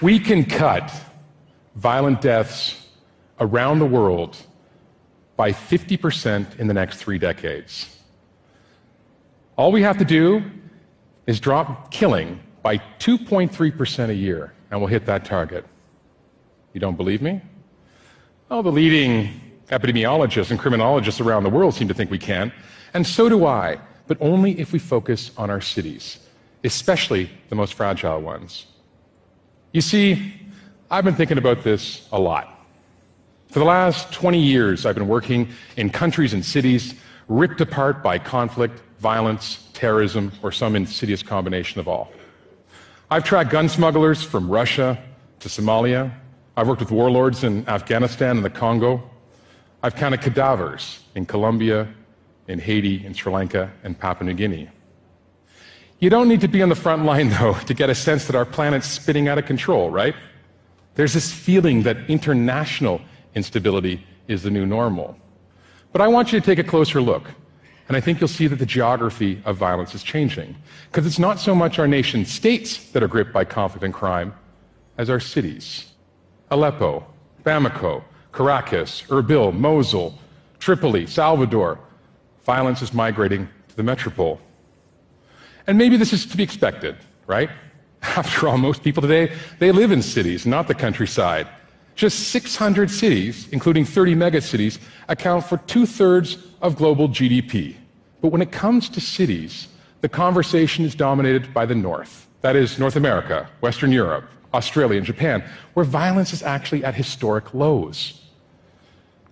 We can cut violent deaths around the world by 50% in the next three decades. All we have to do is drop killing by 2.3% a year, and we'll hit that target. You don't believe me? Well, the leading epidemiologists and criminologists around the world seem to think we can, and so do I, but only if we focus on our cities, especially the most fragile ones. You see, I've been thinking about this a lot. For the last 20 years, I've been working in countries and cities ripped apart by conflict, violence, terrorism, or some insidious combination of all. I've tracked gun smugglers from Russia to Somalia. I've worked with warlords in Afghanistan and the Congo. I've counted cadavers in Colombia, in Haiti, in Sri Lanka, and Papua New Guinea. You don't need to be on the front line, though, to get a sense that our planet's spinning out of control, right? There's this feeling that international instability is the new normal. But I want you to take a closer look, and I think you'll see that the geography of violence is changing. Because it's not so much our nation states that are gripped by conflict and crime as our cities. Aleppo, Bamako, Caracas, Erbil, Mosul, Tripoli, Salvador. Violence is migrating to the metropole. And maybe this is to be expected, right? After all, most people today, they live in cities, not the countryside. Just 600 cities, including 30 megacities, account for two thirds of global GDP. But when it comes to cities, the conversation is dominated by the North. That is, North America, Western Europe, Australia, and Japan, where violence is actually at historic lows.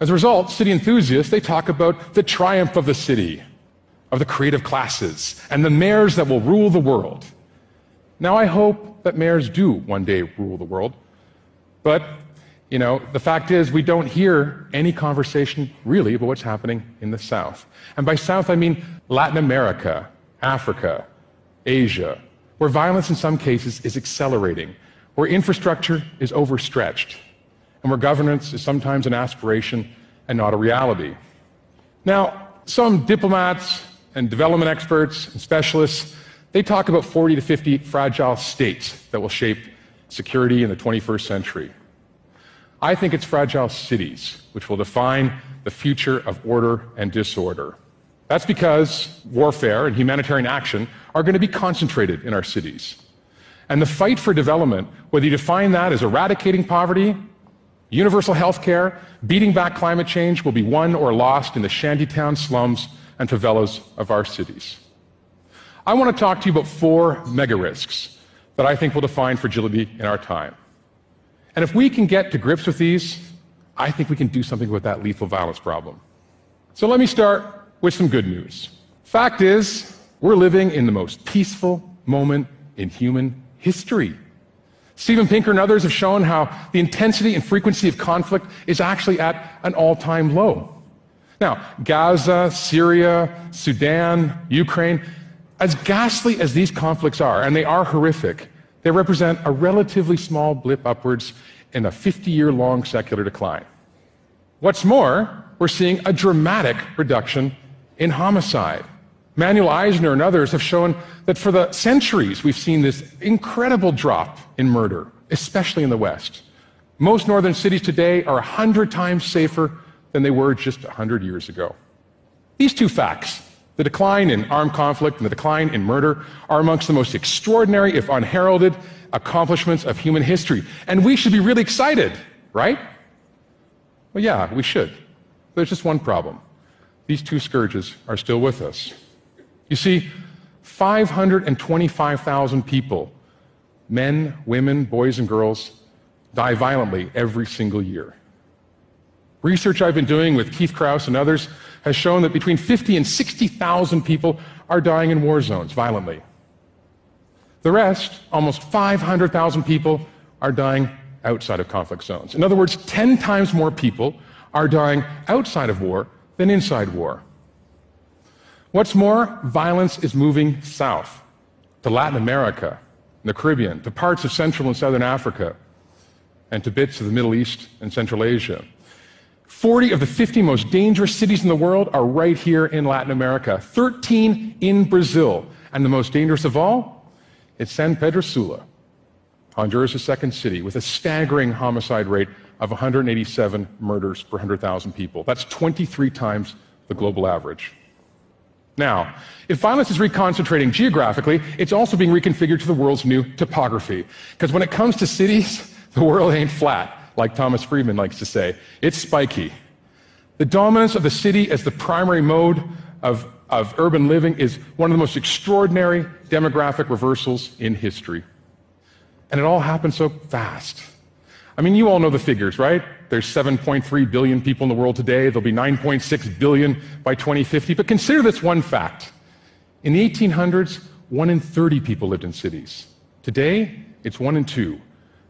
As a result, city enthusiasts, they talk about the triumph of the city, of the creative classes, and the mayors that will rule the world. Now, I hope that mayors do one day rule the world, but you know, the fact is, we don't hear any conversation really about what's happening in the South. And by South, I mean Latin America, Africa, Asia, where violence in some cases is accelerating, where infrastructure is overstretched, and where governance is sometimes an aspiration and not a reality. Now, some diplomats and development experts and specialists, they talk about 40 to 50 fragile states that will shape security in the 21st century. I think it's fragile cities which will define the future of order and disorder. That's because warfare and humanitarian action are going to be concentrated in our cities. And the fight for development, whether you define that as eradicating poverty, universal health care, beating back climate change, will be won or lost in the shantytown slums and favelas of our cities. I want to talk to you about four mega risks that I think will define fragility in our time. And if we can get to grips with these, I think we can do something with that lethal violence problem. So let me start with some good news. Fact is, we're living in the most peaceful moment in human history. Steven Pinker and others have shown how the intensity and frequency of conflict is actually at an all time low. Now, Gaza, Syria, Sudan, Ukraine, as ghastly as these conflicts are, and they are horrific, they represent a relatively small blip upwards in a 50 year long secular decline. What's more, we're seeing a dramatic reduction in homicide. Manuel Eisner and others have shown that for the centuries we've seen this incredible drop in murder, especially in the West. Most northern cities today are 100 times safer than they were just 100 years ago. These two facts, the decline in armed conflict and the decline in murder are amongst the most extraordinary, if unheralded, accomplishments of human history. And we should be really excited, right? Well, yeah, we should. There's just one problem. These two scourges are still with us. You see, 525,000 people, men, women, boys, and girls, die violently every single year. Research I've been doing with Keith Krause and others has shown that between 50 and 60,000 people are dying in war zones violently. The rest, almost 500,000 people, are dying outside of conflict zones. In other words, 10 times more people are dying outside of war than inside war. What's more, violence is moving south to Latin America, the Caribbean, to parts of Central and Southern Africa, and to bits of the Middle East and Central Asia. 40 of the 50 most dangerous cities in the world are right here in Latin America, 13 in Brazil. And the most dangerous of all, it's San Pedro Sula. Honduras' second city, with a staggering homicide rate of 187 murders per 100,000 people. That's 23 times the global average. Now, if violence is reconcentrating geographically, it's also being reconfigured to the world's new topography. Because when it comes to cities, the world ain't flat, like Thomas Friedman likes to say. It's spiky. The dominance of the city as the primary mode of, of urban living is one of the most extraordinary demographic reversals in history. And it all happened so fast. I mean, you all know the figures, right? There's 7.3 billion people in the world today. There'll be 9.6 billion by 2050. But consider this one fact. In the 1800s, one in 30 people lived in cities. Today, it's one in two.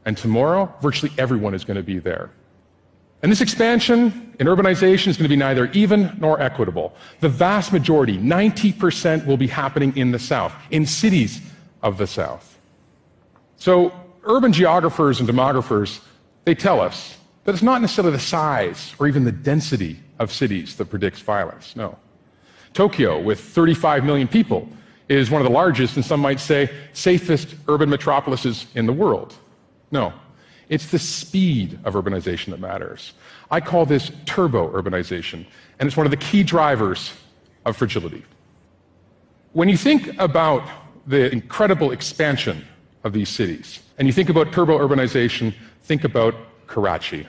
And tomorrow, virtually everyone is going to be there. And this expansion in urbanization is going to be neither even nor equitable. The vast majority, 90%, will be happening in the South, in cities of the South. So, urban geographers and demographers, they tell us that it's not necessarily the size or even the density of cities that predicts violence. No. Tokyo, with 35 million people, is one of the largest and some might say safest urban metropolises in the world. No. It's the speed of urbanization that matters. I call this turbo urbanization, and it's one of the key drivers of fragility. When you think about the incredible expansion of these cities. And you think about turbo urbanization, think about Karachi.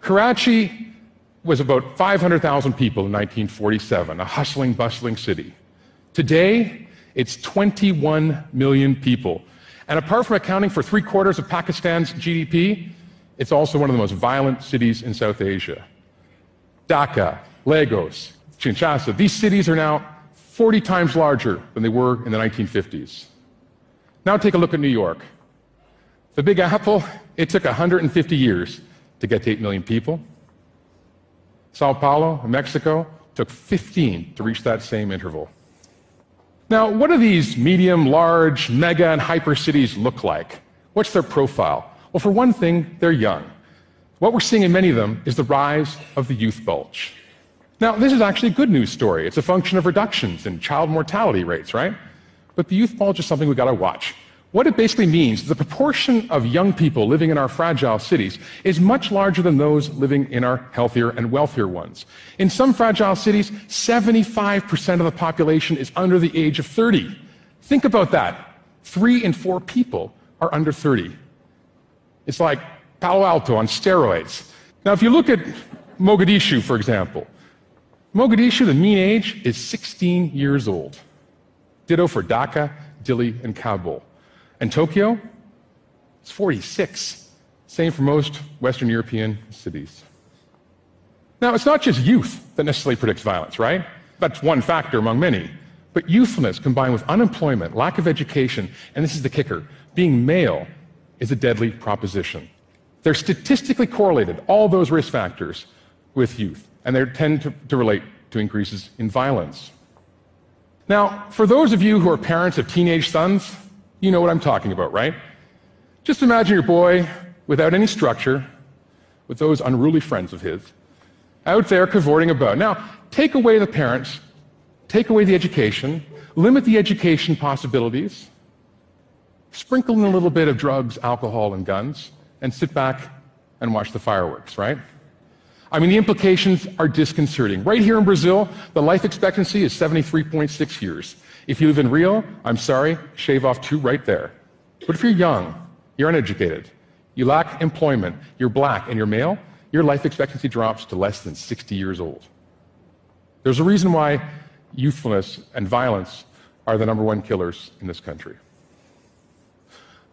Karachi was about 500,000 people in 1947, a hustling, bustling city. Today, it's 21 million people. And apart from accounting for three quarters of Pakistan's GDP, it's also one of the most violent cities in South Asia. Dhaka, Lagos, Kinshasa, these cities are now 40 times larger than they were in the 1950s. Now take a look at New York. The Big Apple, it took 150 years to get to 8 million people. Sao Paulo, Mexico, took 15 to reach that same interval. Now, what do these medium, large, mega, and hyper cities look like? What's their profile? Well, for one thing, they're young. What we're seeing in many of them is the rise of the youth bulge. Now, this is actually a good news story. It's a function of reductions in child mortality rates, right? But the youth bulge is something we've got to watch. What it basically means, the proportion of young people living in our fragile cities is much larger than those living in our healthier and wealthier ones. In some fragile cities, 75% of the population is under the age of 30. Think about that. Three in four people are under 30. It's like Palo Alto on steroids. Now, if you look at Mogadishu, for example, Mogadishu, the mean age is 16 years old. Ditto for Dhaka, Dili, and Kabul. And Tokyo, it's 46. Same for most Western European cities. Now, it's not just youth that necessarily predicts violence, right? That's one factor among many. But youthfulness combined with unemployment, lack of education, and this is the kicker being male is a deadly proposition. They're statistically correlated, all those risk factors, with youth, and they tend to, to relate to increases in violence. Now, for those of you who are parents of teenage sons, you know what I'm talking about, right? Just imagine your boy without any structure, with those unruly friends of his, out there cavorting about. Now, take away the parents, take away the education, limit the education possibilities, sprinkle in a little bit of drugs, alcohol, and guns, and sit back and watch the fireworks, right? I mean, the implications are disconcerting. Right here in Brazil, the life expectancy is 73.6 years. If you live in Rio, I'm sorry, shave off two right there. But if you're young, you're uneducated, you lack employment, you're black, and you're male, your life expectancy drops to less than 60 years old. There's a reason why youthfulness and violence are the number one killers in this country.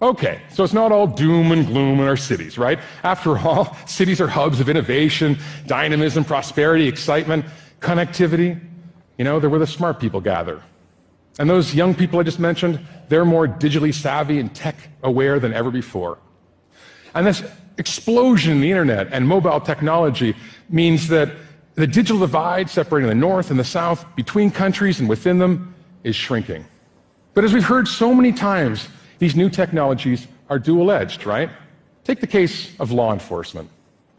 Okay, so it's not all doom and gloom in our cities, right? After all, cities are hubs of innovation, dynamism, prosperity, excitement, connectivity. You know, they're where the smart people gather. And those young people I just mentioned, they're more digitally savvy and tech aware than ever before. And this explosion in the internet and mobile technology means that the digital divide separating the North and the South between countries and within them is shrinking. But as we've heard so many times, these new technologies are dual edged, right? Take the case of law enforcement.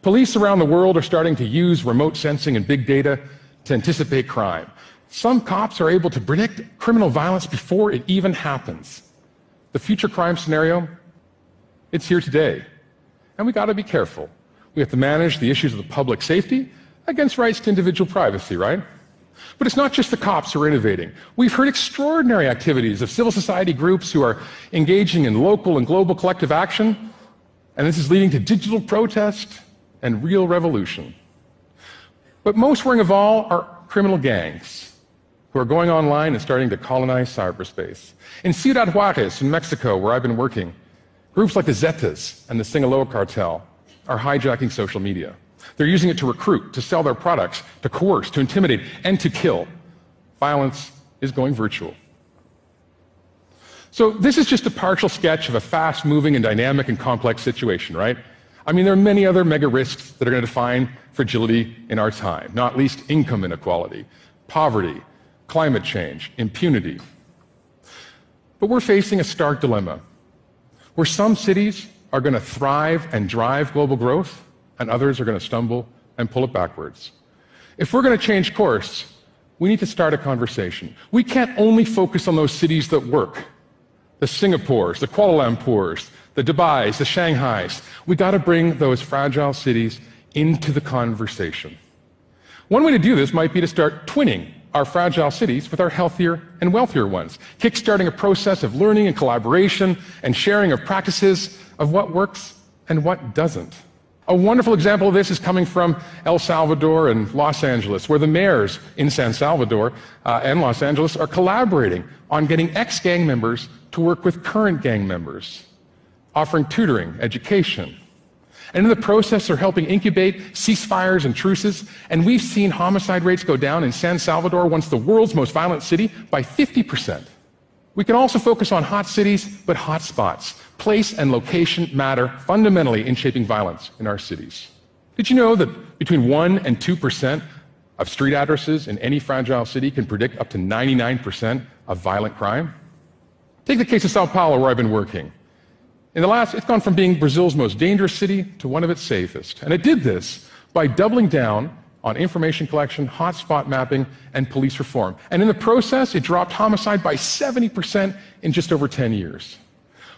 Police around the world are starting to use remote sensing and big data to anticipate crime. Some cops are able to predict criminal violence before it even happens. The future crime scenario It's here today. And we got to be careful. We have to manage the issues of the public safety against rights to individual privacy, right? But it's not just the cops who are innovating. We've heard extraordinary activities of civil society groups who are engaging in local and global collective action, and this is leading to digital protest and real revolution. But most worrying of all are criminal gangs who are going online and starting to colonize cyberspace. In Ciudad Juarez, in Mexico, where I've been working, groups like the Zetas and the Sinaloa cartel are hijacking social media. They're using it to recruit, to sell their products, to coerce, to intimidate, and to kill. Violence is going virtual. So, this is just a partial sketch of a fast moving and dynamic and complex situation, right? I mean, there are many other mega risks that are going to define fragility in our time, not least income inequality, poverty, climate change, impunity. But we're facing a stark dilemma where some cities are going to thrive and drive global growth, and others are going to stumble and pull it backwards. If we're going to change course, we need to start a conversation. We can't only focus on those cities that work the Singapores, the Kuala Lumpurs, the Dubais, the Shanghais. We got to bring those fragile cities into the conversation. One way to do this might be to start twinning our fragile cities with our healthier and wealthier ones, kickstarting a process of learning and collaboration and sharing of practices of what works and what doesn't. A wonderful example of this is coming from El Salvador and Los Angeles, where the mayors in San Salvador uh, and Los Angeles are collaborating on getting ex gang members to work with current gang members, offering tutoring, education. And in the process, they're helping incubate ceasefires and truces. And we've seen homicide rates go down in San Salvador, once the world's most violent city, by 50%. We can also focus on hot cities, but hot spots. Place and location matter fundamentally in shaping violence in our cities. Did you know that between 1 and 2% of street addresses in any fragile city can predict up to 99% of violent crime? Take the case of Sao Paulo, where I've been working. In the last, it's gone from being Brazil's most dangerous city to one of its safest. And it did this by doubling down on information collection, hotspot mapping, and police reform. And in the process, it dropped homicide by 70% in just over 10 years.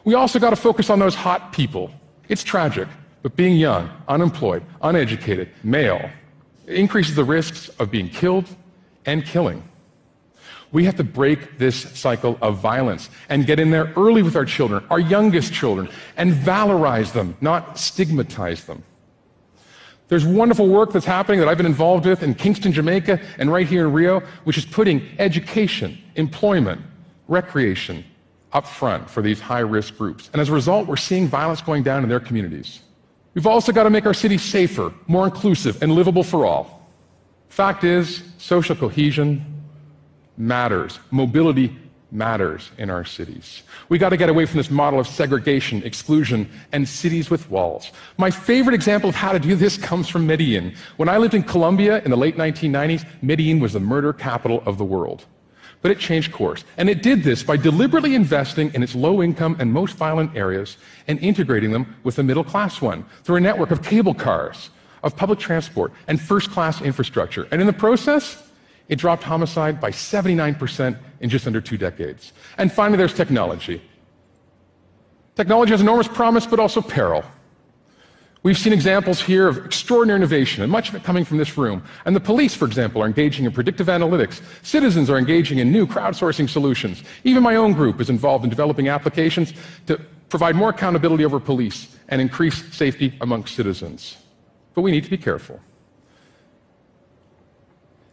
We also got to focus on those hot people. It's tragic, but being young, unemployed, uneducated, male, increases the risks of being killed and killing. We have to break this cycle of violence and get in there early with our children, our youngest children, and valorize them, not stigmatize them. There's wonderful work that's happening that I've been involved with in Kingston, Jamaica, and right here in Rio, which is putting education, employment, recreation up front for these high risk groups. And as a result, we're seeing violence going down in their communities. We've also got to make our cities safer, more inclusive, and livable for all. Fact is, social cohesion matters. Mobility matters in our cities. We got to get away from this model of segregation, exclusion, and cities with walls. My favorite example of how to do this comes from Medellin. When I lived in Colombia in the late 1990s, Medellin was the murder capital of the world. But it changed course. And it did this by deliberately investing in its low income and most violent areas and integrating them with the middle class one through a network of cable cars, of public transport, and first class infrastructure. And in the process, it dropped homicide by 79% in just under two decades. And finally, there's technology. Technology has enormous promise, but also peril. We've seen examples here of extraordinary innovation, and much of it coming from this room. And the police, for example, are engaging in predictive analytics. Citizens are engaging in new crowdsourcing solutions. Even my own group is involved in developing applications to provide more accountability over police and increase safety amongst citizens. But we need to be careful.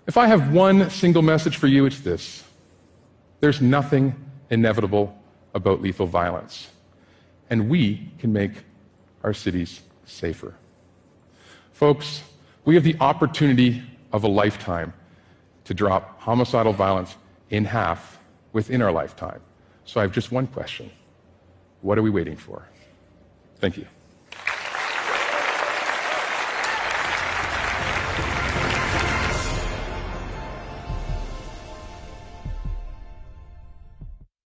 If I have one single message for you, it's this there's nothing inevitable about lethal violence. And we can make our cities safer. Folks, we have the opportunity of a lifetime to drop homicidal violence in half within our lifetime. So I have just one question What are we waiting for? Thank you.